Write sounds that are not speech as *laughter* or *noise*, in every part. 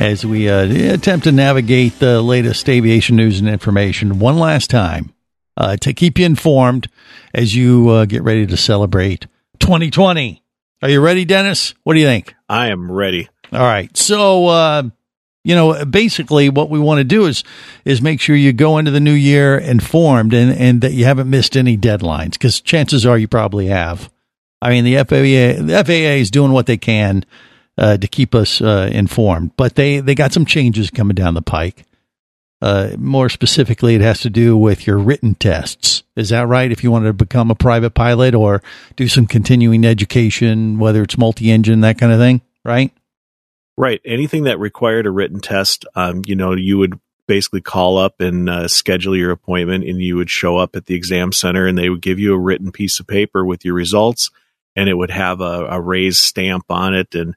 as we uh, attempt to navigate the latest aviation news and information one last time uh, to keep you informed as you uh, get ready to celebrate 2020. Are you ready, Dennis? What do you think? I am ready. All right. So, uh, you know, basically what we want to do is is make sure you go into the new year informed and, and that you haven't missed any deadlines because chances are you probably have. I mean, the FAA the FAA is doing what they can uh, to keep us uh, informed, but they they got some changes coming down the pike. Uh, more specifically, it has to do with your written tests. Is that right? If you want to become a private pilot or do some continuing education, whether it's multi-engine, that kind of thing, right? Right. Anything that required a written test, um, you know, you would basically call up and uh, schedule your appointment and you would show up at the exam center and they would give you a written piece of paper with your results and it would have a, a raised stamp on it and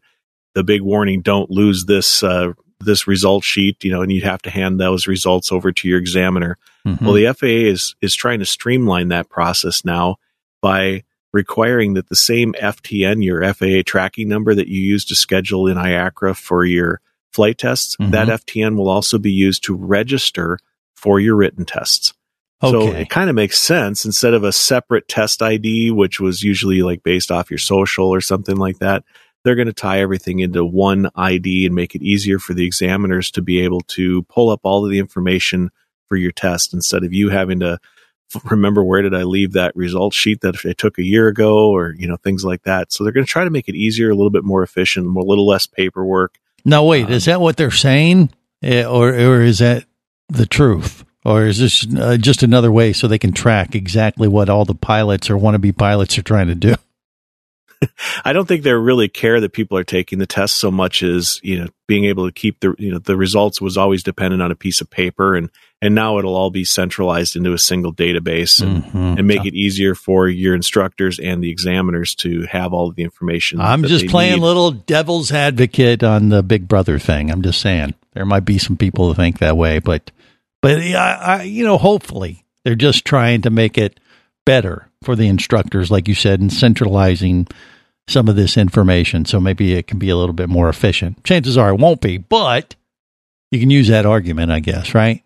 the big warning, don't lose this, uh, this result sheet, you know, and you'd have to hand those results over to your examiner. Mhm. Well, the FAA is, is trying to streamline that process now by requiring that the same FTN, your FAA tracking number that you use to schedule in IACRA for your flight tests, Mhm. that FTN will also be used to register for your written tests. So it kind of makes sense instead of a separate test ID, which was usually like based off your social or something like that. They're going to tie everything into one ID and make it easier for the examiners to be able to pull up all of the information for your test instead of you having to remember where did I leave that result sheet that I took a year ago or, you know, things like that. So they're going to try to make it easier, a little bit more efficient, a little less paperwork. Now, wait, Um, is that what they're saying, Eh, or or is that the truth, or is this uh, just another way so they can track exactly what all the pilots or wannabe pilots are trying to do? *laughs* I don't think they really care that people are taking the test so much as you know being able to keep the you know the results was always dependent on a piece of paper and and now it'll all be centralized into a single database and, Mhm. and make it easier for your instructors and the examiners to have all of the information. I'm just playing need. little devil's advocate on the Big Brother thing. I'm just saying there might be some people who think that way, but but I, I you know hopefully they're just trying to make it better for the instructors, like you said, and centralizing some of this information so maybe it can be a little bit more efficient. Chances are it won't be, but you can use that argument, I guess, right?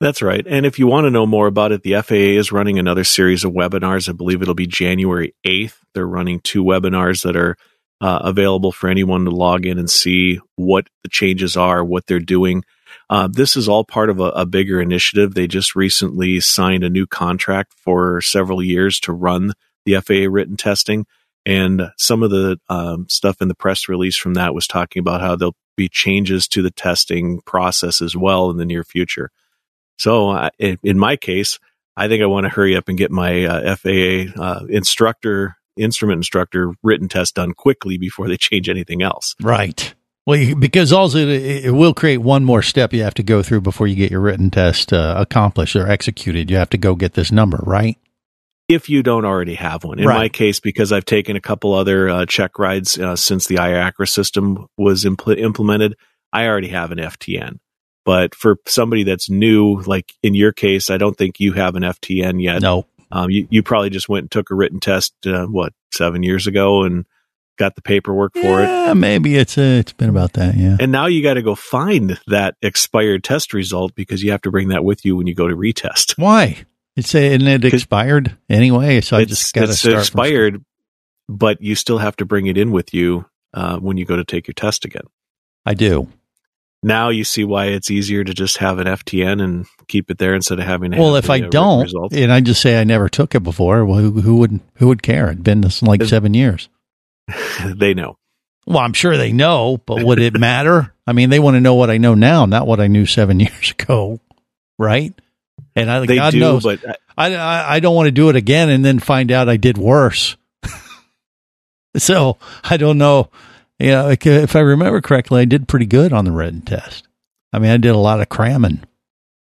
That's right. And if you want to know more about it, the FAA is running another series of webinars. I believe it'll be January 8th. They're running two webinars that are uh, available for anyone to log in and see what the changes are, what they're doing. Uh, this is all part of a, a bigger initiative. They just recently signed a new contract for several years to run the FAA written testing. And some of the um, stuff in the press release from that was talking about how there'll be changes to the testing process as well in the near future. So uh, in, my case, I think I want to hurry up and get my uh, FAA uh, instructor, instrument instructor written test done quickly before they change anything else. Right. Well, you, because also it, it will create one more step you have to go through before you get your written test uh, accomplished or executed. You have to go get this number, right? If you don't already have one. In Right. my case, because I've taken a couple other uh, check rides uh, since the IACRA system was impl- implemented, I already have an FTN. But for somebody that's new, like in your case, I don't think you have an FTN yet. No. Um, you, you probably just went and took a written test, uh, what, seven years ago and got the paperwork for it. Yeah, maybe it's uh, it's been about that. Yeah. And now you got to go find that expired test result because you have to bring that with you when you go to retest. Why? It's and it expired anyway, so I just got to it's start. expired, but you still have to bring it in with you uh, when you go to take your test again. I do. Now you see why it's easier to just have an FTN and keep it there instead of having. To Well, if I uh, don't, results. and I just say I never took it before, well, who, who would who would care? It'd been this like seven years. *laughs* they know. Well, I'm sure they know, but would it *laughs* matter? I mean, they want to know what I know now, not what I knew seven *laughs* years ago, right? And I, They God do, knows, but uh, I, I, I don't want to do it again and then find out I did worse. *laughs* so I don't know. You know, if I remember correctly, I did pretty good on the written test. I mean, I did a lot of cramming,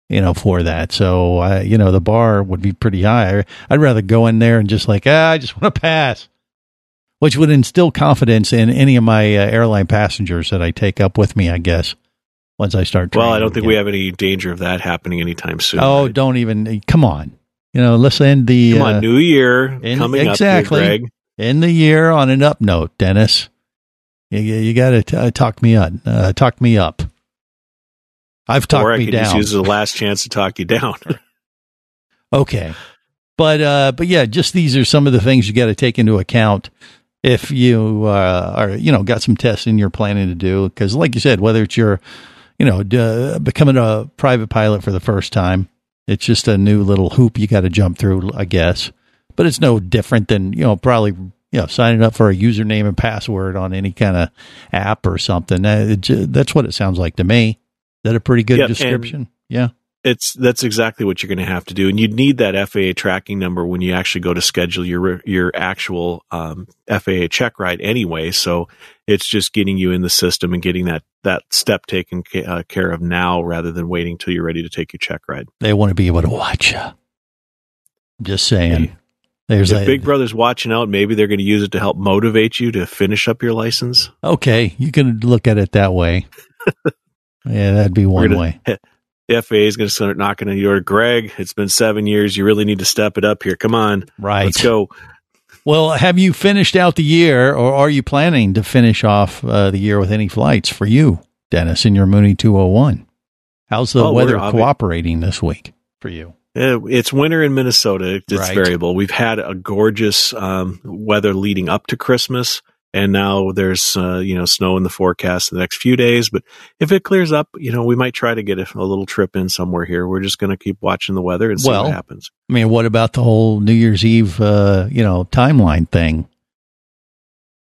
you know, for that. So, I, you know, the bar would be pretty high. I'd rather go in there and just like, ah, I just *laughs* want to pass, which would instill confidence in any of my uh, airline passengers that I take up with me, I guess, once I start. well, I don't think again. we have any danger of that happening anytime soon. Oh, right? don't even, come on. You know, let's end the. come uh, New Year in- coming exactly. up Greg. in the year on an up note, Dennis. You, you got to uh, talk me up. Uh, talk me up. I've talked or I me could down. just use the last chance to talk you down. *laughs* okay, but uh, but yeah, just these are some of the things you got to take into account if you uh, are you know got some tests testing you're planning to do because like you said, whether it's your you know becoming a private pilot for the first time, it's just a new little hoop you got to jump through, I guess. But it's no different than you know probably you know signing up for a username and password on any kind of app or something. Uh, it that's what it sounds like to me. Is that a pretty good Yep, description? Yeah. It's that's exactly what you're going to have to do, and you'd need that FAA tracking number when you actually go to schedule your your actual um, FAA check ride anyway. So it's just getting you in the system and getting that that step taken uh, care of now, rather than waiting till you're ready to take your check ride. They want to be able to watch you. Just saying. There's if a Big Brother's watching out, maybe they're going to use it to help motivate you to finish up your license. okay. You can look at it that way. *laughs* yeah, that'd be one gonna- way. *laughs* The FAA is going to start knocking on your door. Greg, it's been seven years. You really need to step it up here. Come on, Right. let's go. Well, have you finished out the year, or are you planning to finish off uh, the year with any flights for you, Dennis, in your Mooney 201? How's the Oh, weather cooperating this week for you? Uh, It's winter in Minnesota. It's Right. variable. We've had a gorgeous um, weather leading up to Christmas, and now there's uh, you know snow in the forecast in the next few days. But if it clears up, you know we might try to get a, a little trip in somewhere here. We're just going to keep watching the weather and see Well, what happens. I mean, what about the whole New Year's Eve, uh, you know, timeline thing?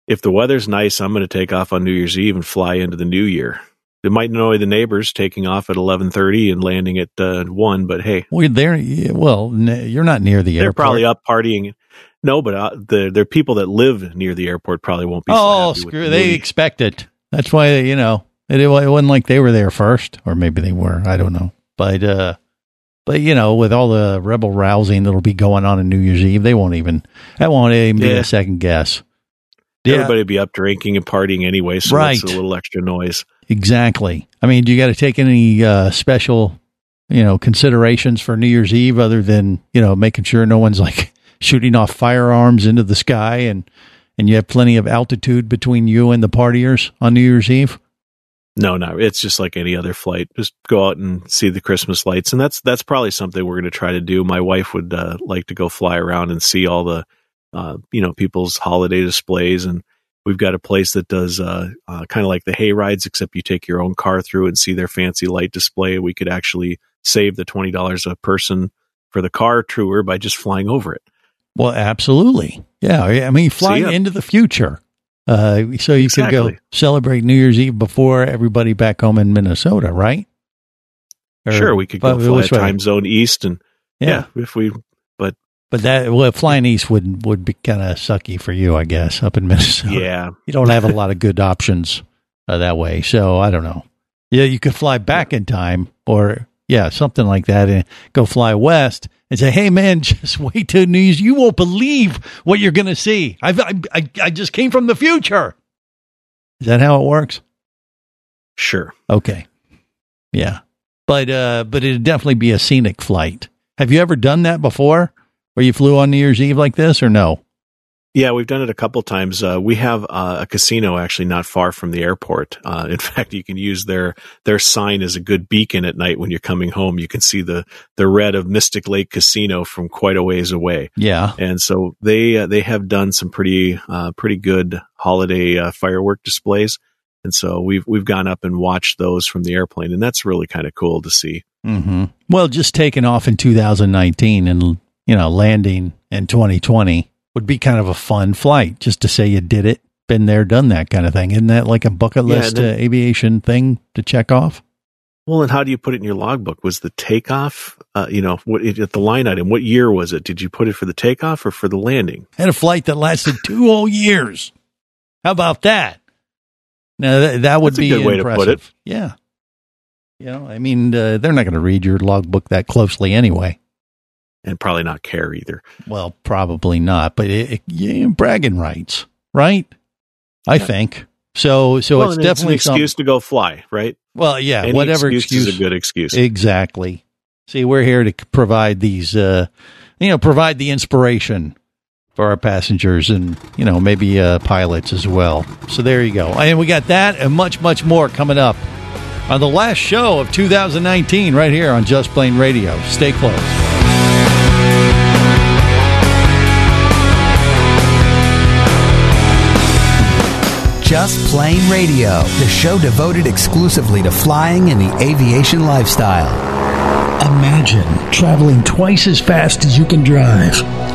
If the weather's nice, I'm going to take off on New Year's Eve and fly into the New Year. It might annoy the neighbors taking off at 11:30 and landing at uh, one, but hey, Well, they're well, n- you're not near the end. they're airport. probably up partying. No, but uh, the there people that live near the airport probably won't be. so Oh, happy screw! the They movie. expect it. That's why you know it, it wasn't like they were there first, or maybe they were. I don't know, but uh, but you know, with all the rebel rousing that'll be going on in New Year's Eve, they won't even that won't even be Yeah. a second guess. Yeah, Everybody be up drinking and partying anyway, so Right. it's a little extra noise. exactly. I mean, do you got to take any uh, special, you know, considerations for New Year's Eve other than you know making sure no one's like shooting off firearms into the sky and and you have plenty of altitude between you and the partiers on New Year's Eve? No, no, it's just like any other flight. Just go out and see the Christmas lights, and that's that's probably something we're going to try to do. My wife would uh, like to go fly around and see all the, uh, you know, people's holiday displays, and we've got a place that does uh, uh, kind of like the hay rides, except you take your own car through and see their fancy light display. We could actually save the twenty dollars a person for the car tour by just flying over it. Well, absolutely. Yeah. I mean, flying into the future. Uh, so you could go celebrate New Year's Eve before everybody back home in Minnesota, right? Or- sure, we could go fly a time zone east, and Yeah. yeah, if we But but that, well, flying east would, would be kind of sucky for you, I guess, up in *laughs* Minnesota. yeah. You don't have a lot of good options uh, that way. So I don't know. Yeah. You could fly back in time or, yeah, something like that and go fly west and say, hey, man, *laughs* just wait till New Year's. You won't believe what you're going to see. I've, I, I, I just came from the future. Is that how it works? Sure. Okay. Yeah. But uh but it'd definitely be a scenic flight. Have you ever done that before? Where you flew on New Year's Eve like this or no? Yeah, we've done it a couple times. Uh, we have uh, a casino actually not far from the airport. Uh, in *laughs* fact, you can use their their sign as a good beacon at night when you're coming home. You can see the the red of Mystic Lake Casino from quite a ways away. Yeah. And so they uh, they have done some pretty uh, pretty good holiday uh, firework displays. And so we've we've gone up and watched those from the airplane, and that's really kind of cool to see. hmm Well, just taking off in 2019 and you know landing in 2020 would be kind of a fun flight. Just to say you did it, been there, done that kind of thing. Isn't that like a bucket Yeah, list then- uh, aviation thing to check off? Well, and how do you put it in your logbook? Was the takeoff, uh, you know, what at the line item? What year was it? Did you put it for the takeoff or for the landing? Had a flight that lasted two whole years. How about that? Now that, that would That's a be good way to impressive. put it. Yeah. You know, I mean, uh, they're not going to read your logbook that closely anyway. And probably not care either. Well, probably not, but it, it, yeah, bragging rights, right? I think so. So well, it's definitely it's an excuse to go fly, right? Well, yeah, Any whatever excuse, excuse. is a good excuse. Exactly. See, we're here to provide these, uh, you know, provide the inspiration for our passengers and, you know, maybe uh, pilots as well. So there you go. And we got that and much, much more coming up on the last show of 2019 right here on Just Plane Radio. Stay close. Just Plane Radio, the show devoted exclusively to flying and the aviation lifestyle. Imagine traveling twice as fast as you can drive.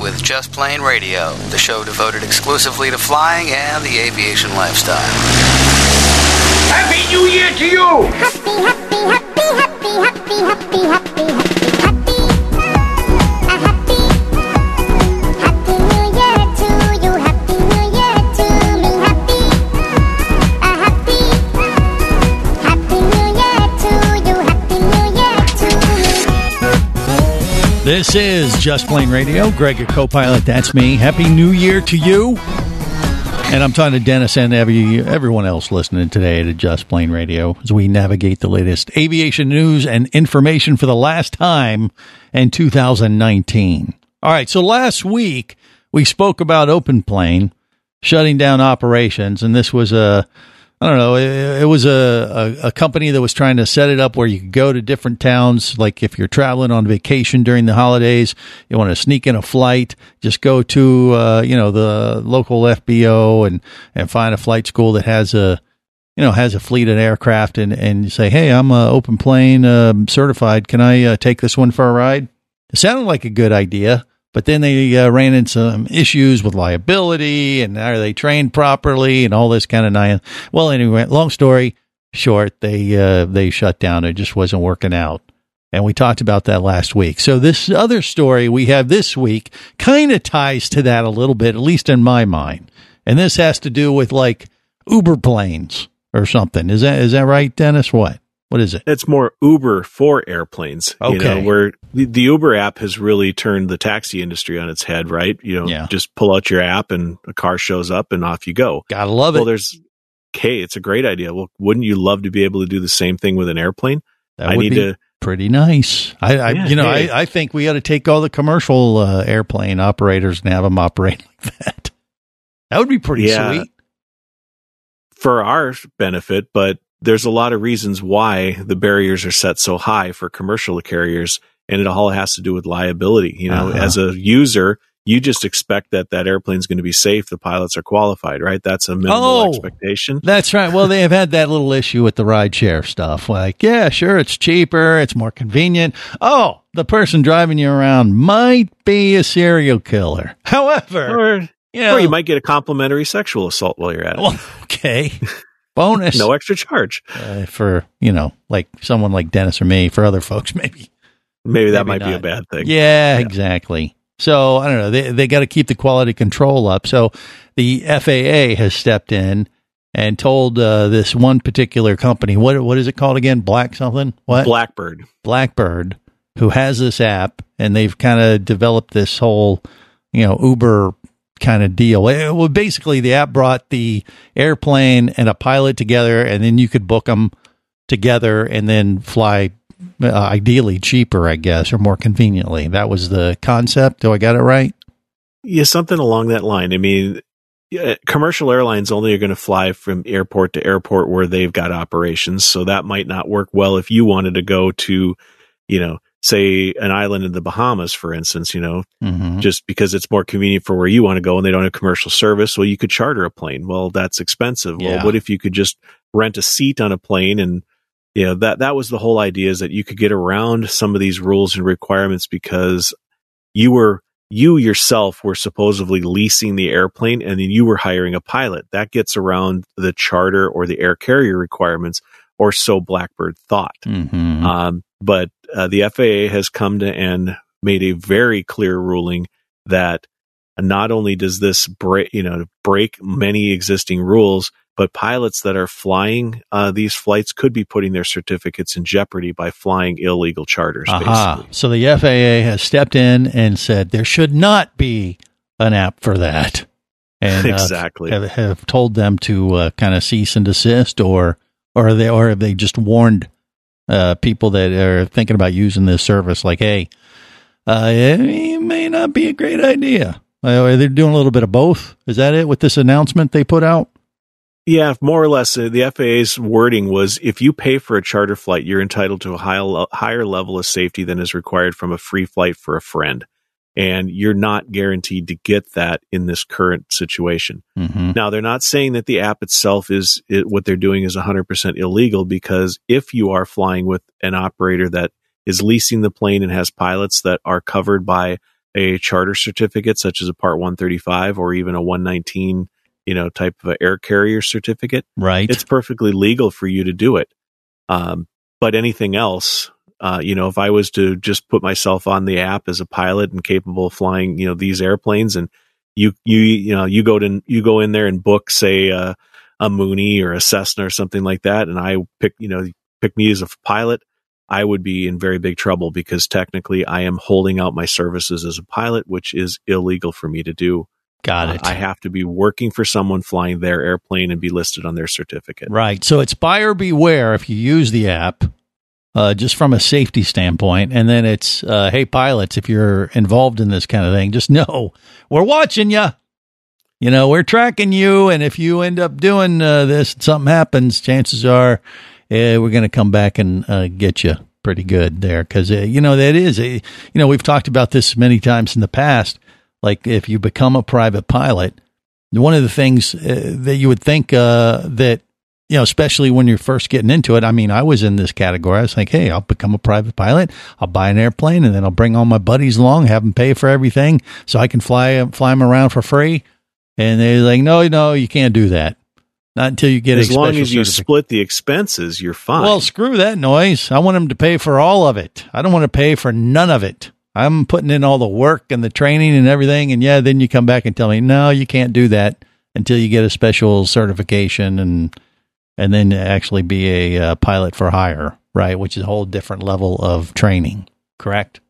With Just Plane Radio, the show devoted exclusively to flying and the aviation lifestyle. Happy New Year to you! This is Just Plane Radio. Greg, your co pilot. That's me. Happy New Year to you. And I'm talking to Dennis and every, everyone else listening today to Just Plane Radio as we navigate the latest aviation news and information for the last time in 2019. All right. So last week we spoke about Open Plane shutting down operations, and this was a I don't know. It, it was a, a, a company that was trying to set it up where you could go to different towns. Like if you're traveling on vacation during the holidays, you want to sneak in a flight, just go to, uh, you know, the local FBO and, and find a flight school that has a, you know, has a fleet of aircraft and, and say, Hey, I'm uh, open plane, um, certified. Can I uh, take this one for a ride? It sounded like a good idea. But then they uh, ran into some issues with liability and are they trained properly and all this kind of nine. Well, anyway, long story short, they uh, they shut down. It just wasn't working out, and we talked about that last week. So this other story we have this week kind of ties to that a little bit, at least in my mind. And this has to do with like Uber planes or something. Is that is that right, Dennis? What? What is it? It's more Uber for airplanes. You Okay. know, where the, the Uber app has really turned the taxi industry on its head, right? You know, Yeah. just pull out your app and a car shows up and off you go. Gotta love Well, it. Well, there's, okay, it's a great idea. Well, wouldn't you love to be able to do the same thing with an airplane? That I would need be to, pretty nice. I, I Yeah, you know, hey. I, I think we ought to take all the commercial uh, airplane operators and have them operate *laughs* like that. That would be pretty Yeah. sweet. for our benefit, but there's a lot of reasons why the barriers are set so high for commercial carriers, and it all has to do with liability. You know, Uh-huh. as a user, you just expect that that airplane's going to be safe. The pilots are qualified, right? That's a minimal Oh. expectation. That's right. Well, they have had that little issue with the rideshare stuff. Like, yeah, sure, it's cheaper, it's more convenient. Oh, the person driving you around might be a serial killer. However, Or, you know, or you might get a complimentary sexual assault while you're at it. well, *laughs* okay, bonus no extra charge. uh, for you know, like someone like Dennis or me. For other folks, *laughs* maybe Maybe that Maybe might be a bad thing. Yeah, exactly. So I don't know. They they got to keep the quality control up. So the FAA has stepped in and told uh, this one particular company what what is it called again? Black something? What? Blackbird. Blackbird, who has this app, and they've kind of developed this whole you know Uber kind of deal. It- well, basically, the app brought the airplane and a pilot together, and then you could book them together and then fly. Uh, ideally cheaper, I guess, or more conveniently. That was the concept. Do I got it right? Yeah, something along that line. I mean, commercial airlines only are going to fly from airport to airport where they've got operations. So that might not work well if you wanted to go to, you know, say an island in the Bahamas, for instance, you know, Mm-hmm. just because it's more convenient for where you want to go and they don't have commercial service. Well, you could charter a plane. Well, that's expensive. Yeah. Well, what if you could just rent a seat on a plane and, you know, that, that was the whole idea is that you could get around some of these rules and requirements because you were, you yourself were supposedly leasing the airplane and then you were hiring a pilot. That gets around the charter or the air carrier requirements, or so Blackbird thought. Mm-hmm. Um, but uh, the FAA has come to and made a very clear ruling that not only does this break, you know, break many existing rules, but pilots that are flying uh, these flights could be putting their certificates in jeopardy by flying illegal charters. Aha. Basically, So the FAA has stepped in and said there should not be an app for that. And uh, Exactly. have, have told them to uh, kind of cease and desist, or or are they or have they just warned uh, people that are thinking about using this service, like, hey, uh, it may not be a great idea. Uh, they're doing a little bit of both. Is that it with this announcement they put out? Yeah, more or less. Uh, the FAA's wording was if you pay for a charter flight, you're entitled to a high, higher level of safety than is required from a free flight for a friend. And you're not guaranteed to get that in this current situation. Mm-hmm. Now, they're not saying that the app itself is it, what they're doing is 100% illegal because if you are flying with an operator that is leasing the plane and has pilots that are covered by a charter certificate, such as a Part 135 or even a 119, you know, type of air carrier certificate, Right. it's perfectly legal for you to do it. Um, but anything else, uh, you know, if I was to just put myself on the app as a pilot and capable of flying, you know, these airplanes, and you you you know you go to you go in there and book, say, uh, a Mooney or a Cessna or something like that, and I pick you know pick me as a pilot, I would be in very big trouble because technically I am holding out my services as a pilot, which is illegal for me to do. Got Uh, it. I have to be working for someone flying their airplane and be listed on their certificate. Right. So it's buyer beware if you use the app, uh, just from a safety standpoint. And then it's, uh, hey, pilots, if you're involved in this kind of thing, just *laughs* know we're watching you. You know, we're tracking you. And if you end up doing uh, this and something happens, chances are eh, we're going to come back and uh, get you pretty good there. Cause, uh, you know, that is, you know, we've talked about this many times in the past. Like if you become a private pilot, one of the things uh, that you would think uh, that you know, especially when you're first getting into it. I mean, I was in this category. I was like, hey, I'll become a private pilot. I'll buy an airplane, and then I'll bring all my buddies along, have them pay for everything, so I can fly fly them around for free. And they're like, no, no, you can't do that. Not until you get as long as you split the expenses, you're fine. Well, screw that noise. I want them to pay for all of it. I don't want to pay for none of it. I'm putting in all the work and the training and everything. And yeah, then you come back and tell me, no, you can't do that until you get a special certification and and then actually be a uh, pilot for hire, right? Which is a whole different level of training, correct?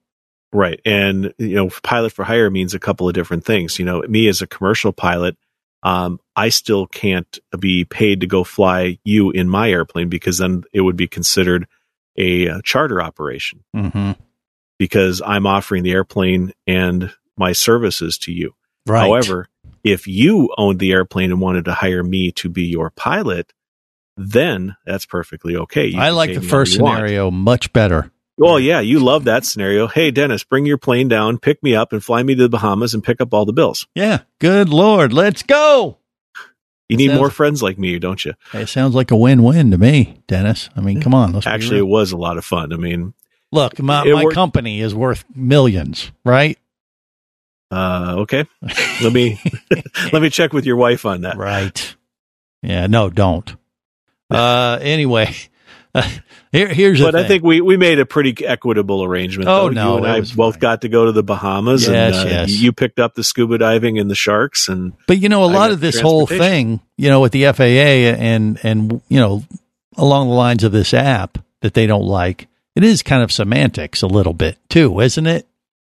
Right. And, you know, pilot for hire means a couple of different things. You know, me as a commercial pilot, um, I still can't be paid to go fly you in my airplane because then it would be considered a, uh, charter operation Mm-hmm. because I'm offering the airplane and my services to you. Right. However, if you owned the airplane and wanted to hire me to be your pilot, then that's perfectly okay. You I like the first you want. scenario much better. Well, yeah, you love that scenario. Hey, Dennis, bring your plane down, pick me up, and fly me to the Bahamas and pick up all the bills. Yeah. Good Lord. Let's go. You need Sounds- more friends like me, don't you? It sounds like a win win to me, Dennis. I mean, come on. Let's Actually, it was a lot of fun. I mean, look, my, my worked- company is worth millions, right? uh, okay. *laughs* Let me *laughs* let me check with your wife on that. Right. Yeah. No, don't. Uh, anyway, *laughs* here, here's the But I think we, we made a pretty equitable arrangement. Oh, though. no, you and I both fine. got to go to the Bahamas, Yes, and uh, yes. you picked up the scuba diving and the sharks, and But you know, a lot of this whole thing, you know, with the FAA and and you know, along the lines of this app that they don't like, it is kind of semantics a little bit too, isn't it?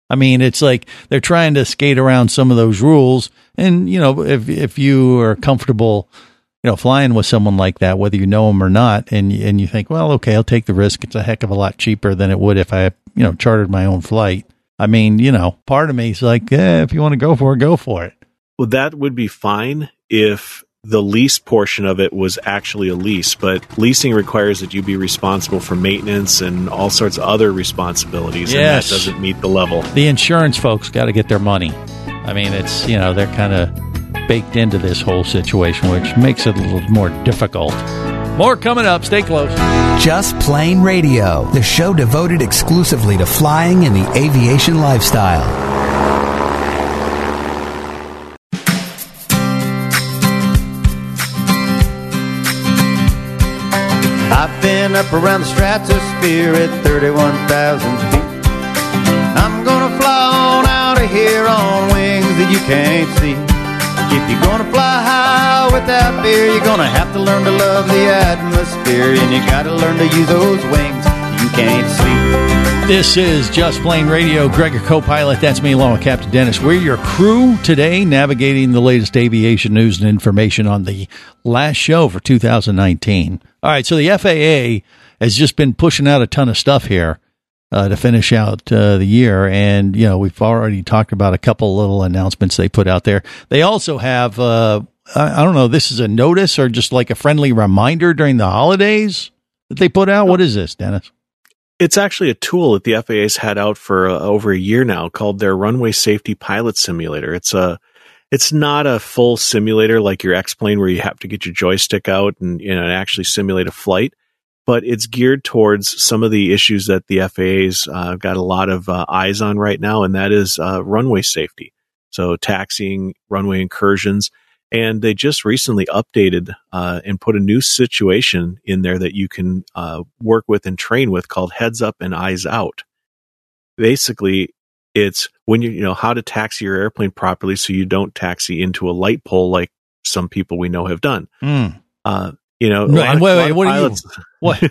I mean, it's like they're trying to skate around some of those rules, and you know, if if you are comfortable, you know, flying with someone like that, whether you know them or not, and and you think, well, okay, I'll take the risk. It's a heck of a lot cheaper than it would if I, you know, chartered my own flight. I mean, you know, part of me is like, yeah, if you want to go for it, go for it. well, that would be fine if the lease portion of it was actually a lease. But leasing requires that you be responsible for maintenance and all sorts of other responsibilities, Yes. and that doesn't meet the level. the insurance folks got to get their money. I mean, it's, you know, they're kind of baked into this whole situation, which makes it a little more difficult. More coming up. Stay close. Just Plane Radio, the show devoted exclusively to flying and the aviation lifestyle. I've been up around the stratosphere at 31,000 feet. I'm gonna fly on out of here on wings that you can't see. If you're gonna fly high without fear, you're gonna have to learn to love the atmosphere, and you gotta learn to use those wings you can't see. This is Just Plane Radio. Gregor co-pilot. That's me along with Captain Dennis. We're your crew today, navigating the latest aviation news and information on the last show for 2019. All right, so the FAA has just been pushing out a ton of stuff here uh, to finish out uh, the year, and you know we've already talked about a couple little announcements they put out there. They also have, uh, I, I don't know, this is a notice or just like a friendly reminder during the holidays that they put out. What is this, Dennis? It's actually a tool that the FAA's had out for uh, over a year now called their Runway Safety Pilot Simulator. It's a it's not a full simulator like your X plane where you have to get your joystick out and you know and actually simulate a flight, but it's geared towards some of the issues that the FAA's uh, got a lot of uh, eyes on right now, and that is uh, runway safety. So taxiing, runway incursions, and they just recently updated uh, and put a new situation in there that you can uh, work with and train with called heads up and eyes out. Basically, it's when you you know how to taxi your airplane properly so you don't taxi into a light pole like some people we know have done. Hmm. Uh, you know, a No, lot of- wait, wait, what are you? *laughs* What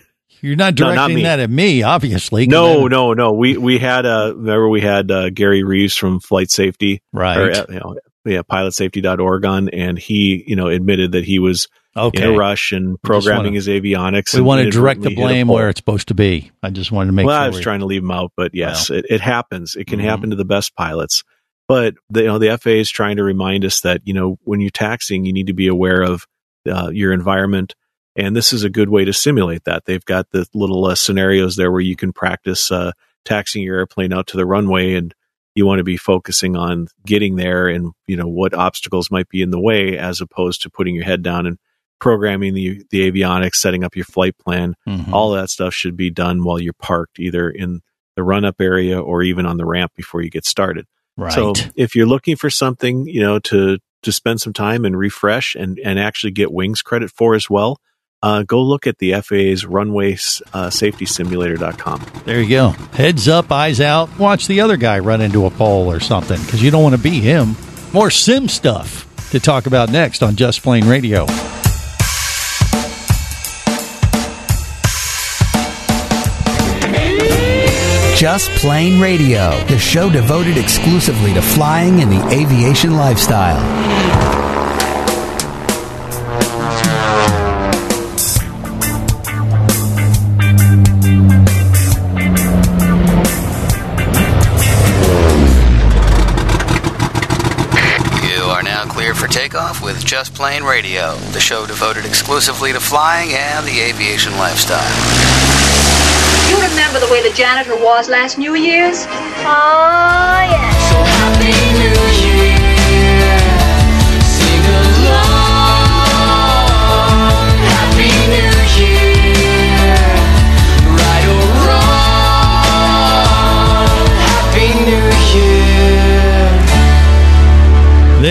you're not *laughs* No, not directing that at me, obviously. No, no, no. We we had uh remember we had uh, Gary Reeves from Flight Safety, Right. Or, uh, you know, yeah, pilotsafety.org on, and he you know admitted that he was Okay. in a rush and programming wanna- his avionics. We want to direct the inadvertently hit a blame where it's supposed to be. I just wanted to make well, sure. I was we- trying to leave him out, but yes, it, it happens. It can Mhm. happen to the best pilots. But the, you know, the FAA is trying to remind us that you know when you're taxiing, you need to be aware of uh, your environment, and this is a good way to simulate that. They've got the little uh, scenarios there where you can practice uh, taxiing your airplane out to the runway, and you want to be focusing on getting there and you know what obstacles might be in the way, as opposed to putting your head down and programming the the avionics, setting up your flight plan Mhm. all that stuff should be done while you're parked either in the run up area or even on the ramp before you get started. right. So if you're looking for something, you know, to to spend some time and refresh and and actually get wings credit for as well, uh, go look at the FAA's runway uh, safety simulator.com. there you go. Heads up, eyes out. Watch the other guy run into a pole or something because you don't want to be him. More sim stuff to talk about next on Just Plane Radio. Just Plane Radio, the show devoted exclusively to flying and the aviation lifestyle. You are now clear for takeoff with Just Plane Radio, the show devoted exclusively to flying and the aviation lifestyle. You remember the way the janitor was last New Year's? Oh, yeah. So happy New Year.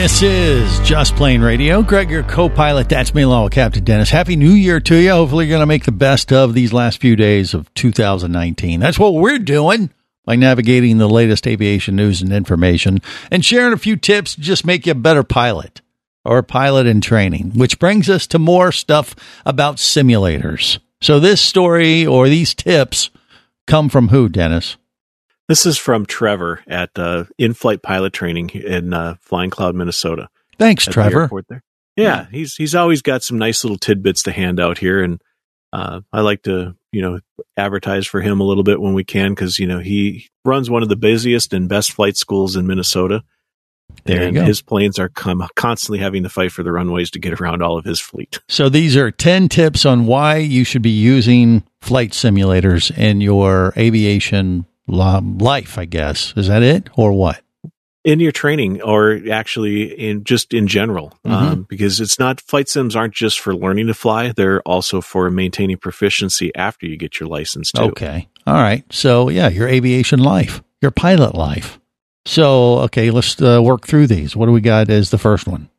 This is Just Plane Radio. Greg, your co-pilot. That's me, along with Captain Dennis. Happy New Year to you. Hopefully, you're going to make the best of these last few days of 2019. That's what we're doing by navigating the latest aviation news and information and sharing a few tips to just make you a better pilot or pilot in training, which brings us to more stuff about simulators. So this story or these tips come from who, Dennis? This is from Trevor at uh, in-flight pilot training in uh, Flying Cloud, Minnesota. Thanks, the Trevor. airport there. Yeah, he's he's always got some nice little tidbits to hand out here, and uh, I like to you know advertise for him a little bit when we can because you know he runs one of the busiest and best flight schools in Minnesota. There you and go. his planes are com- constantly having to fight for the runways to get around all of his fleet. *laughs* So these are 10 tips on why you should be using flight simulators in your aviation life, I guess. Is that it or what? in your training or actually in just in general Mm-hmm. um, because it's not flight sims aren't just for learning to fly they're also for maintaining proficiency after you get your license too Okay. All right. So, yeah, your aviation life, your pilot life. So, okay, let's uh, work through these. What do we got as the first one?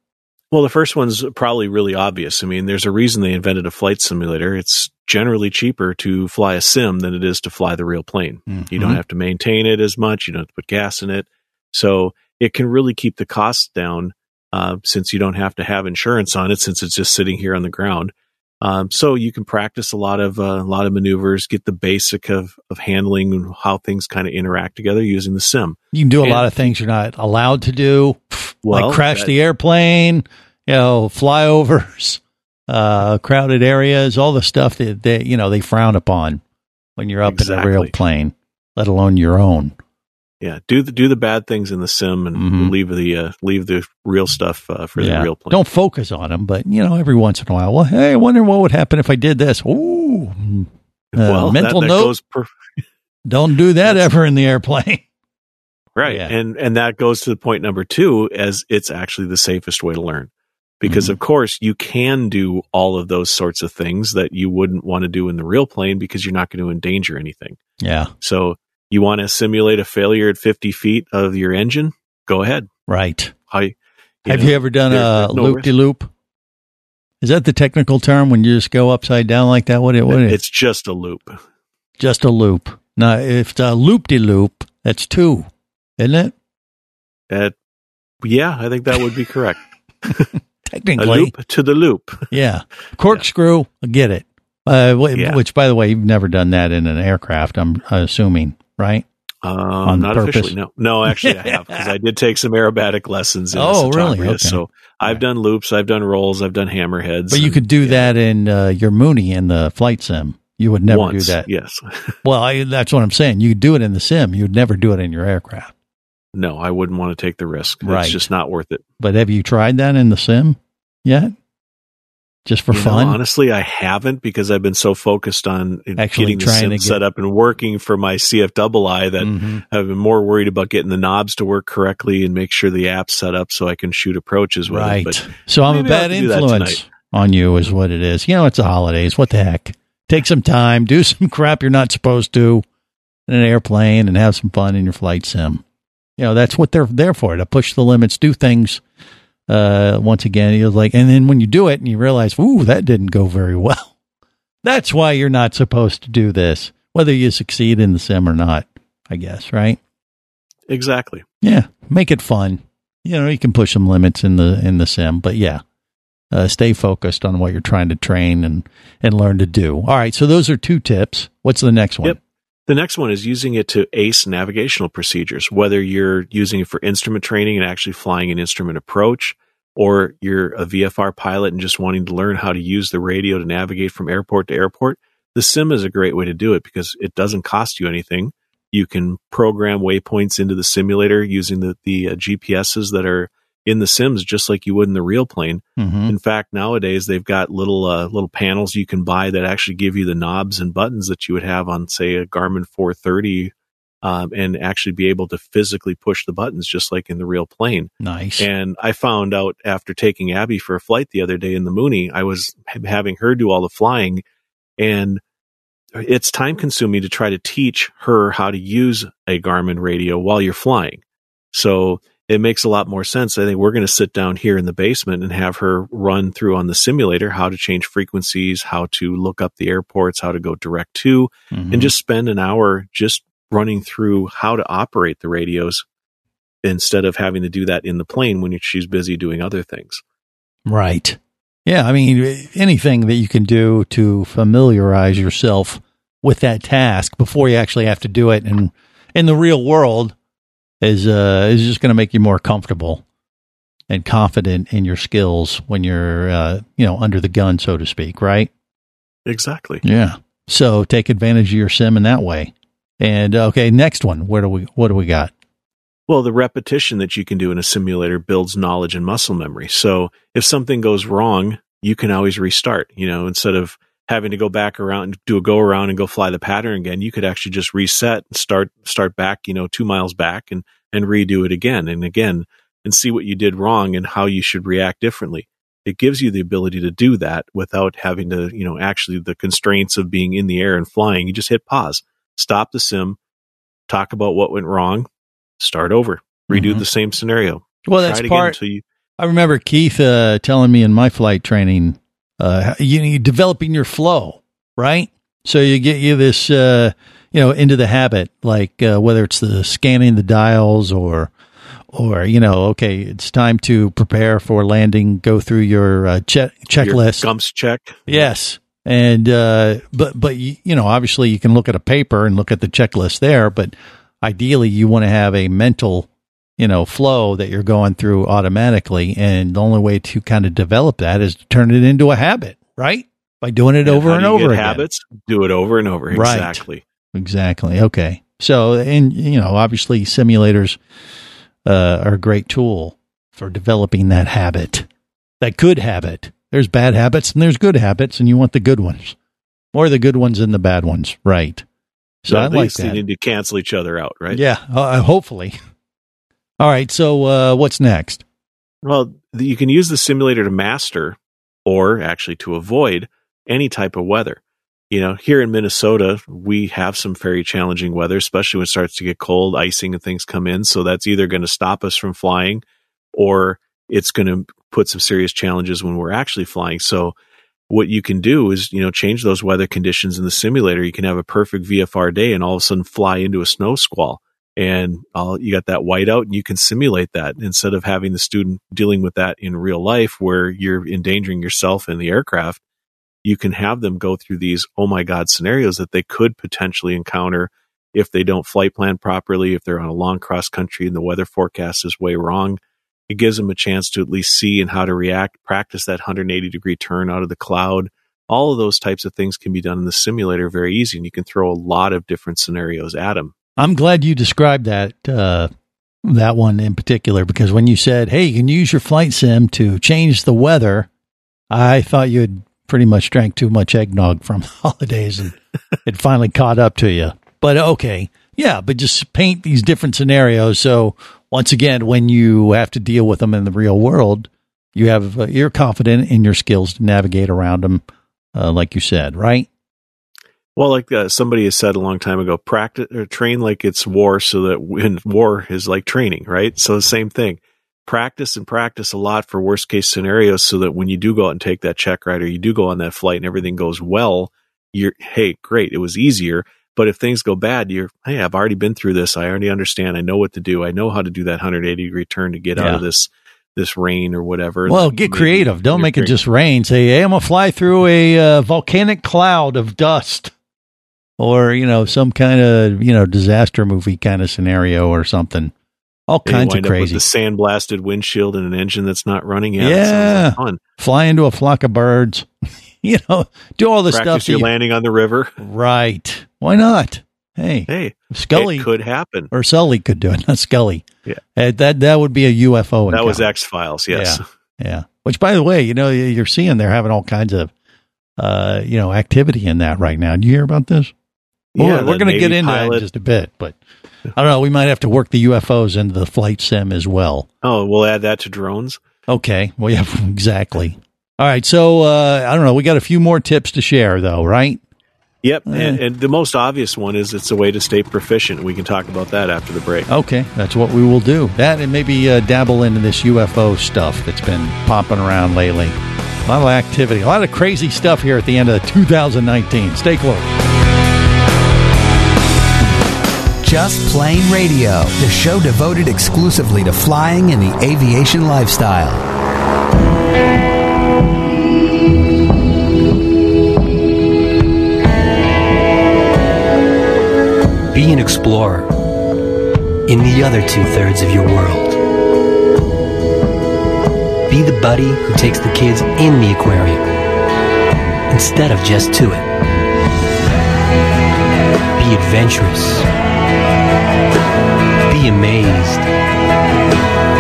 well the first one's probably really obvious i mean there's a reason they invented a flight simulator it's generally cheaper to fly a sim than it is to fly the real plane. You don't Mhm. have to maintain it as much. You don't have to put gas in it. So it can really keep the costs down uh, since you don't have to have insurance on it since it's just sitting here on the ground. Um, so you can practice a lot of uh, a lot of maneuvers get the basic of of handling how things kind of interact together using the sim. You can do a And- lot of things you're not allowed to do, Well, like crash that- the airplane, you know, flyovers, uh, crowded areas, all the stuff that they, you know, they frown upon when you're up in a real plane, let alone your own. yeah do the do the bad things in the sim and Mhm. leave the uh, leave the real stuff uh, for the real plane Don't focus on them, but you know, every once in a while, well, hey, I wonder what would happen if I did this. Ooh, uh, well mental that, that note: goes per- *laughs* don't do that ever in the airplane. *laughs* Right. Yeah. And and that goes to the point number 2 as it's actually the safest way to learn. Because Mm-hmm. of course you can do all of those sorts of things that you wouldn't want to do in the real plane because you're not going to endanger anything. Yeah, So you want to simulate a failure at 50 feet of your engine? Go ahead. right. I, Have know, you ever done a no loop de loop? Is that the technical term when you just go upside down like that? What it what is? It's just a loop. just a loop. Now, if it's a loop de loop, that's two, isn't it? That yeah, I think that would be correct. *laughs* a Technically, loop to the loop. *laughs* yeah. Corkscrew, I get it. Uh, Yeah. Which, by the way, you've never done that in an aircraft. I'm assuming, right? Um, not purpose? officially. No, no, actually, I have *laughs* because I did take some aerobatic lessons. In Oh, really? Okay. So I've done loops, I've done rolls, I've done hammerheads. But you and could do that in uh, your Mooney in the flight sim. You would never once, do that. Yes. *laughs* Well, I, that's what I'm saying. You do it in the sim. You'd never do it in your aircraft. No, I wouldn't want to take the risk. Right. It's just not worth it. But have you tried that in the sim yet? Just for You know, fun? honestly, I haven't because I've been so focused on Actually getting the sim get- set up and working for my CFII that Mhm. I've been more worried about getting the knobs to work correctly and make sure the app's set up so I can shoot approaches with Right. it. But so I'm a bad have to do that influence on you, is what it is. You know, it's the holidays. What the heck? Take some time, do *laughs* some crap you're not supposed to in an airplane, and have some fun in your flight sim. You know, that's what they're there for to push the limits, do things. Uh, once again, you're like, and then when you do it and you realize, ooh, that didn't go very well. *laughs* That's why you're not supposed to do this, whether you succeed in the sim or not. I guess, right? exactly. Yeah, make it fun. You know, you can push some limits in the in the sim, but yeah, uh, stay focused on what you're trying to train and and learn to do. All right, so those are two tips. What's the next one? Yep. The next one is using it to ace navigational procedures, whether you're using it for instrument training and actually flying an instrument approach, or you're a VFR pilot and just wanting to learn how to use the radio to navigate from airport to airport. The sim is a great way to do it because it doesn't cost you anything. You can program waypoints into the simulator using the, the uh, GPSs that are in the sims just like you would in the real plane. Mhm. In fact, nowadays they've got little uh, little panels you can buy that actually give you the knobs and buttons that you would have on, say, a Garmin 430, um, and actually be able to physically push the buttons just like in the real plane. Nice. And I found out after taking Abby for a flight the other day in the Mooney, I was having her do all the flying, and it's time consuming to try to teach her how to use a Garmin radio while you're flying. So it makes a lot more sense. I think we're going to sit down here in the basement and have her run through on the simulator how to change frequencies, how to look up the airports, how to go direct to, Mhm. and just spend an hour just running through how to operate the radios instead of having to do that in the plane when she's busy doing other things. Right. Yeah. I mean, anything that you can do to familiarize yourself with that task before you actually have to do it in, in the real world is, uh, is just going to make you more comfortable and confident in your skills when you're, uh, you know, under the gun, so to speak. Right. Exactly. Yeah. So take advantage of your sim in that way. And okay, next one. Where do we, what do we got? Well, the repetition that you can do in a simulator builds knowledge and muscle memory. So if something goes wrong, you can always restart. You know, instead of having to go back around and do a go around and go fly the pattern again, you could actually just reset and start start back, you know, two miles back and and redo it again and again and see what you did wrong and how you should react differently. It gives you the ability to do that without having to, you know, actually the constraints of being in the air and flying. You just hit pause, stop the sim, talk about what went wrong, start over, redo Mhm. the same scenario. Well, Try that's part. until you I remember Keith uh, telling me in my flight training, uh, you, you developing your flow, right? So you get you this, uh, you know, into the habit, like uh, whether it's the scanning the dials or, or you know, okay, it's time to prepare for landing. Go through your uh, check your checklist. gumps check. Yes. And, uh, but, but, you know, obviously you can look at a paper and look at the checklist there, but ideally you want to have a mental, you know, flow that you're going through automatically. And the only way to kind of develop that is to turn it into a habit, right? By doing it over and do you over again. habits, do it over and over. Right. Exactly. Exactly. Okay. So, and, you know, obviously simulators, uh, are a great tool for developing that habit, that good habit. There's bad habits and there's good habits, and you want the good ones, or the good ones and the bad ones, right? So So I at like least they need to cancel each other out, right? Yeah, uh, hopefully. All right. So, uh, what's next? Well, you can use the simulator to master or actually to avoid any type of weather. You know, here in Minnesota, we have some very challenging weather, especially when it starts to get cold, icing and things come in. So that's either going to stop us from flying or it's going to put some serious challenges when we're actually flying. So what you can do is, you know, change those weather conditions in the simulator. You can have a perfect VFR day and all of a sudden fly into a snow squall and all, you got that whiteout and you can simulate that instead of having the student dealing with that in real life where you're endangering yourself and the aircraft. You can have them go through these, oh my God, scenarios that they could potentially encounter if they don't flight plan properly, if they're on a long cross country and the weather forecast is way wrong. It gives them a chance to at least see and how to react, practice that 180 degree turn out of the cloud. All of those types of things can be done in the simulator very easy, and you can throw a lot of different scenarios at them. I'm glad you described that uh, that one in particular because when you said, "Hey, you can use your flight sim to change the weather," I thought you had pretty much drank too much eggnog from the *laughs* holidays and it finally caught up to you. But okay, yeah, but just paint these different scenarios. So once again, when you have to deal with them in the real world, you have uh, you're confident in your skills to navigate around them, uh, like you said, right? Well, like uh, somebody has said a long time ago, practice or train like it's war, so that when *laughs* war is like training, right? So the same thing. Practice and practice a lot for worst case scenarios, so that when you do go out and take that check ride, or you do go on that flight and everything goes well, you're hey, great, it was easier. But if things go bad, you're hey, I've already been through this. I already understand. I know what to do. I know how to do that 180 degree turn to get out of this this rain or whatever. Well, get creative. Don't make it just rain. Say, hey, I'm gonna fly through a uh, volcanic cloud of dust. Or you know some kind of you know disaster movie kind of scenario or something. All you kinds of wind up with crazy. the sandblasted windshield and an engine that's not running. Yeah, Yeah. like fun. Fly into a flock of birds. *laughs* you know, do all the Practice stuff. You're you- landing on the river. right? Why not? Hey, Hey, Scully it could happen. or Sully could do it, *laughs* not Scully. Yeah. Uh, that that would be a UFO. That was. X Files. Yes. Yeah. Yeah. Which, by the way, you know, you're seeing they're having all kinds of, uh, you know, activity in that right now. Do you hear about this? Yeah, we're going to get into that in just a bit, but I don't know. We might have to work the UFOs into the flight sim as well. Oh, we'll add that to drones. Okay. Well, yeah, *laughs* exactly. All right. So, uh, I don't know. We got a few more tips to share, though, right? Yep, Eh. and, and the most obvious one is it's a way to stay proficient. We can talk about that after the break. Okay. That's what we will do. That and maybe uh, dabble into this UFO stuff that's been popping around lately. A lot of activity, a lot of crazy stuff here at the end of 2019. Stay close. Just Plane Radio, the show devoted exclusively to flying and the aviation lifestyle. Be an explorer in the other two thirds of your world. Be the buddy who takes the kids in the aquarium instead of just to it. Be adventurous. Be amazed.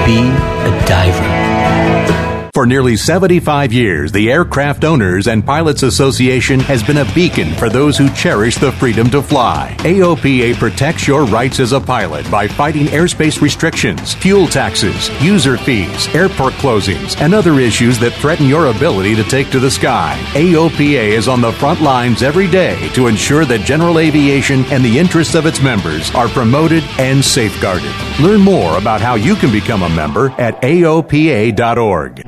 Be a diver. For nearly 75 years, the Aircraft Owners and Pilots Association has been a beacon for those who cherish the freedom to fly. AOPA protects your rights as a pilot by fighting airspace restrictions, fuel taxes, user fees, airport closings, and other issues that threaten your ability to take to the sky. AOPA is on the front lines every day to ensure that general aviation and the interests of its members are promoted and safeguarded. Learn more about how you can become a member at AOPA.org.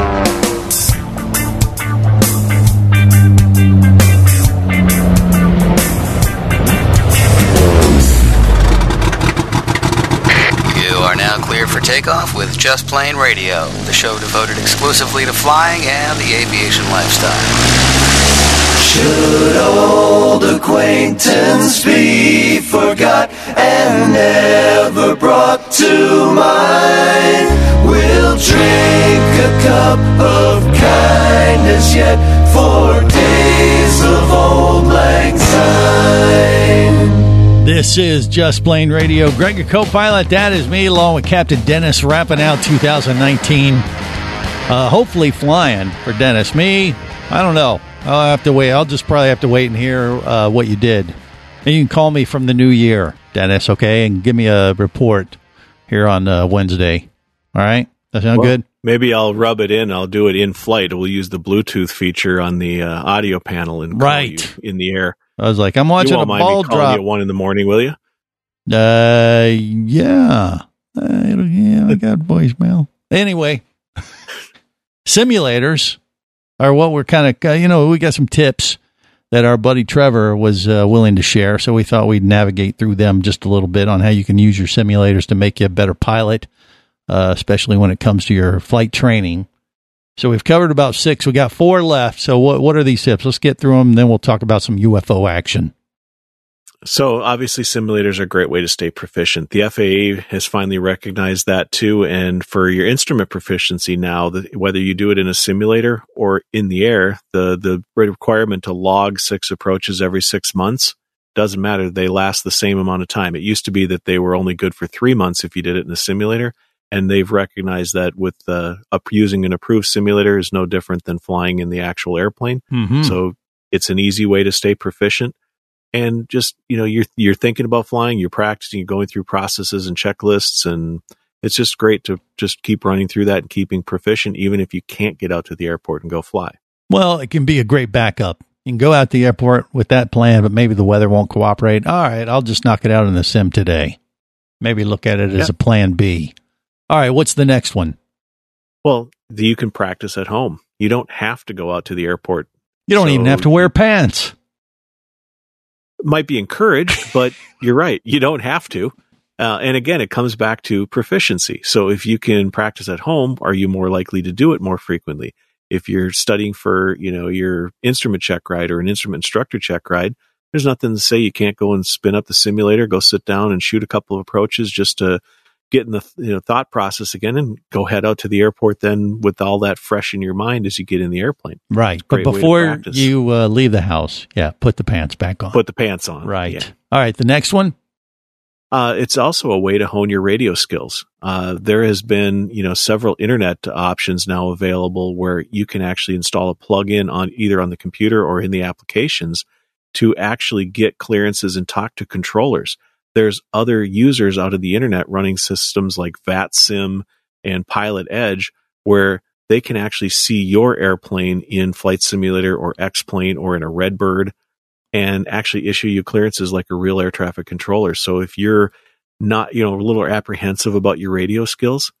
takeoff with Just Plane Radio, the show devoted exclusively to flying and the aviation lifestyle. Should old acquaintance be forgot and never brought to mind? We'll drink a cup of kindness yet for days of old lang syne. This is Just Plane Radio. Greg, your co-pilot. That is me, along with Captain Dennis, wrapping out 2019. Uh, hopefully flying for Dennis. Me, I don't know. I'll have to wait. I'll just probably have to wait and hear uh, what you did. And you can call me from the new year, Dennis. Okay, and give me a report here on uh, Wednesday. All right, that sound Well, good? Maybe I'll rub it in. I'll do it in flight. We'll use the Bluetooth feature on the uh, audio panel and call Right. you in the air. I was like, I'm watching a ball drop. at one in the morning, will you? Uh, yeah. Uh, yeah, I got voicemail. Anyway, *laughs* simulators are what we're kind of, uh, you know, we got some tips that our buddy Trevor was uh, willing to share. So we thought we'd navigate through them just a little bit on how you can use your simulators to make you a better pilot, uh, especially when it comes to your flight training. So we've covered about six. We got four left. So what what are these tips? Let's get through them, and then we'll talk about some UFO action. So obviously simulators are a great way to stay proficient. The FAA has finally recognized that too. And for your instrument proficiency now, the, whether you do it in a simulator or in the air, the, the requirement to log six approaches every six months doesn't matter. They last the same amount of time. It used to be that they were only good for three months if you did it in a simulator. And they've recognized that with uh, using an approved simulator is no different than flying in the actual airplane. Mhm. So it's an easy way to stay proficient and just you know you're you're thinking about flying you're practicing you're going through processes and checklists and it's just great to just keep running through that and keeping proficient even if you can't get out to the airport and go fly Well, it can be a great backup. You can go out to the airport with that plan, but maybe the weather won't cooperate. All right, I'll just knock it out in the sim today. Maybe look at it as a plan B. All right, what's the next one? well you can practice at home you don't have to go out to the airport You don't even have to wear pants. might be encouraged, *laughs* but you're right. You don't have to. Uh, and again, it comes back to proficiency. So if you can practice at home, are you more likely to do it more frequently? If you're studying for, you know, your instrument check ride or an instrument instructor check ride, there's nothing to say you can't go and spin up the simulator, go sit down and shoot a couple of approaches just to get in the you know thought process again and go head out to the airport then with all that fresh in your mind as you get in the airplane. Right. But great way to before you uh, leave the house, yeah, put the pants back on. Put the pants on. right. Yeah. All right, the next one. Uh, it's also a way to hone your radio skills. Uh, there has been, you know, several internet options now available where you can actually install a plug-in on either on the computer or in the applications to actually get clearances and talk to controllers. There's other users out of the internet running systems like VATSIM and Pilot Edge where they can actually see your airplane in Flight Simulator or X-Plane or in a Redbird and actually issue you clearances like a real air traffic controller. So if you're not, you know, a little apprehensive about your radio skills,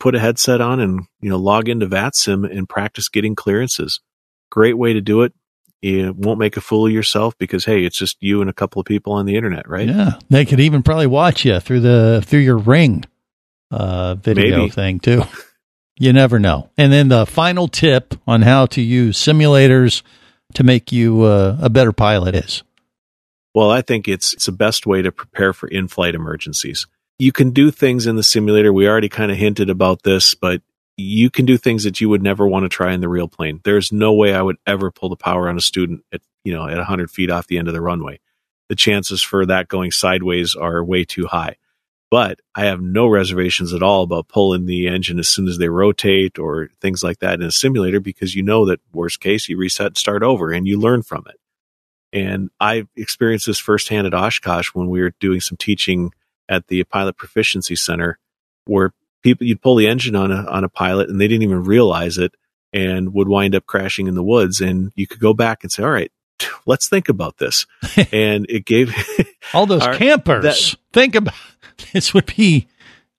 put a headset on and, you know, log into VATSIM and practice getting clearances. Great way to do it. You won't make a fool of yourself because, hey, it's just you and a couple of people on the internet, right? Yeah, they could even probably watch you through the through your ring uh, video Maybe. thing too. You never know. And then the final tip on how to use simulators to make you uh, a better pilot is Well, I think it's it's the best way to prepare for in-flight emergencies. You can do things in the simulator. We already kind of hinted about this, but you can do things that you would never want to try in the real plane. There's no way I would ever pull the power on a student at you know at 100 feet off the end of the runway. The chances for that going sideways are way too high. But I have no reservations at all about pulling the engine as soon as they rotate or things like that in a simulator because you know that worst case you reset and start over and you learn from it. And I experienced this firsthand at Oshkosh when we were doing some teaching at the Pilot Proficiency Center, where people you'd pull the engine on a on a pilot and they didn't even realize it and would wind up crashing in the woods. And you could go back and say, "All right, *laughs* let's think about this." *laughs* and it gave *laughs* all those Our- campers. that- think about this would be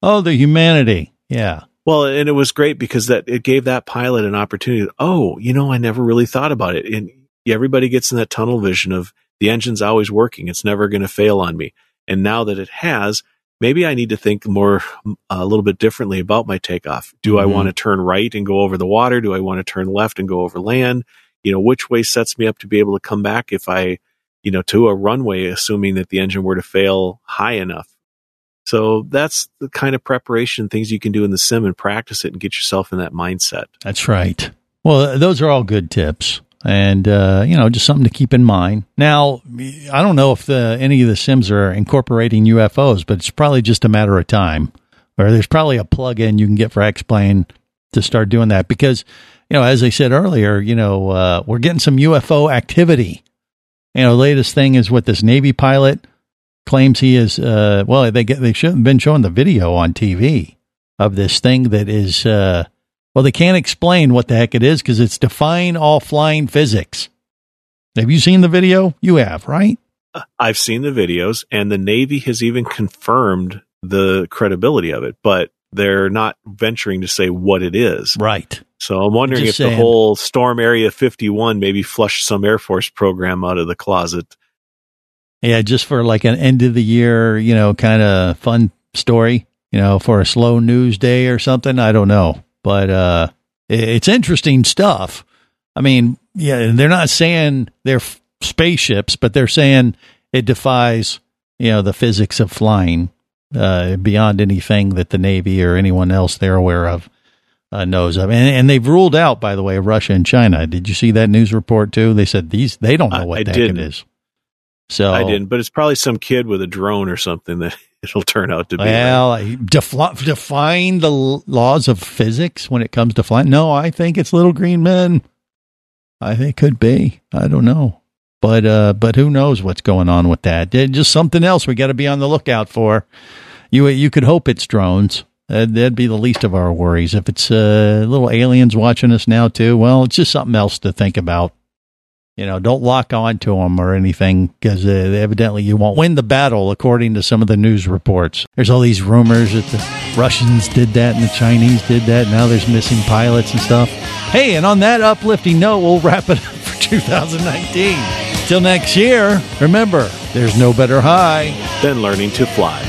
oh the humanity. Yeah. Well, and it was great because that it gave that pilot an opportunity. Oh, you know, I never really thought about it. And everybody gets in that tunnel vision of the engine's always working; it's never going to fail on me. And now that it has, maybe I need to think more a little bit differently about my takeoff. Do I Mhm. want to turn right and go over the water? Do I want to turn left and go over land? You know, which way sets me up to be able to come back if I, you know, to a runway, assuming that the engine were to fail high enough. So that's the kind of preparation things you can do in the sim and practice it and get yourself in that mindset. That's right. Well, those are all good tips. And, uh, you know, just something to keep in mind. Now, I don't know if the, any of the Sims are incorporating UFOs, but it's probably just a matter of time. Or there's probably a plug-in you can get for X-Plane to start doing that. Because, you know, as I said earlier, you know, uh, we're getting some UFO activity. You know, the latest thing is what this Navy pilot claims he is, uh, well, they get, they should have been showing the video on TV of this thing that is, uh, well, they can't explain what the heck it is because it's defying all flying physics. Have you seen the video? You have, right? I've seen the videos, and the Navy has even confirmed the credibility of it, but they're not venturing to say what it is. Right. So I'm wondering Just if the whole Storm Area 51 maybe flushed some Air Force program out of the closet. Yeah, just for like an end of the year, you know, kind of fun story, you know, for a slow news day or something. I don't know, but uh, it's interesting stuff. I mean, yeah, they're not saying they're f- spaceships, but they're saying it defies you know the physics of flying uh, beyond anything that the Navy or anyone else they're aware of uh, knows of. And, and they've ruled out, by the way, Russia and China. Did you see that news report too? They said these they don't know I- what I heck didn't. is. So I didn't, but it's probably some kid with a drone or something that it'll turn out to be. Well, defl- define the laws of physics when it comes to flying. No, I think it's little green men. I think it could be. I don't know, but uh, but who knows what's going on with that? Just something else we got to be on the lookout for. You you could hope it's drones. Uh, that'd be the least of our worries. If it's uh, little aliens watching us now too, well, it's just something else to think about. You know, don't lock on to them or anything because uh, evidently you won't win the battle, according to some of the news reports. There's all these rumors that the Russians did that and the Chinese did that. Now there's missing pilots and stuff. Hey, and on that uplifting note, we'll wrap it up for *laughs* 2019. Till next year, remember, there's no better high than learning to fly.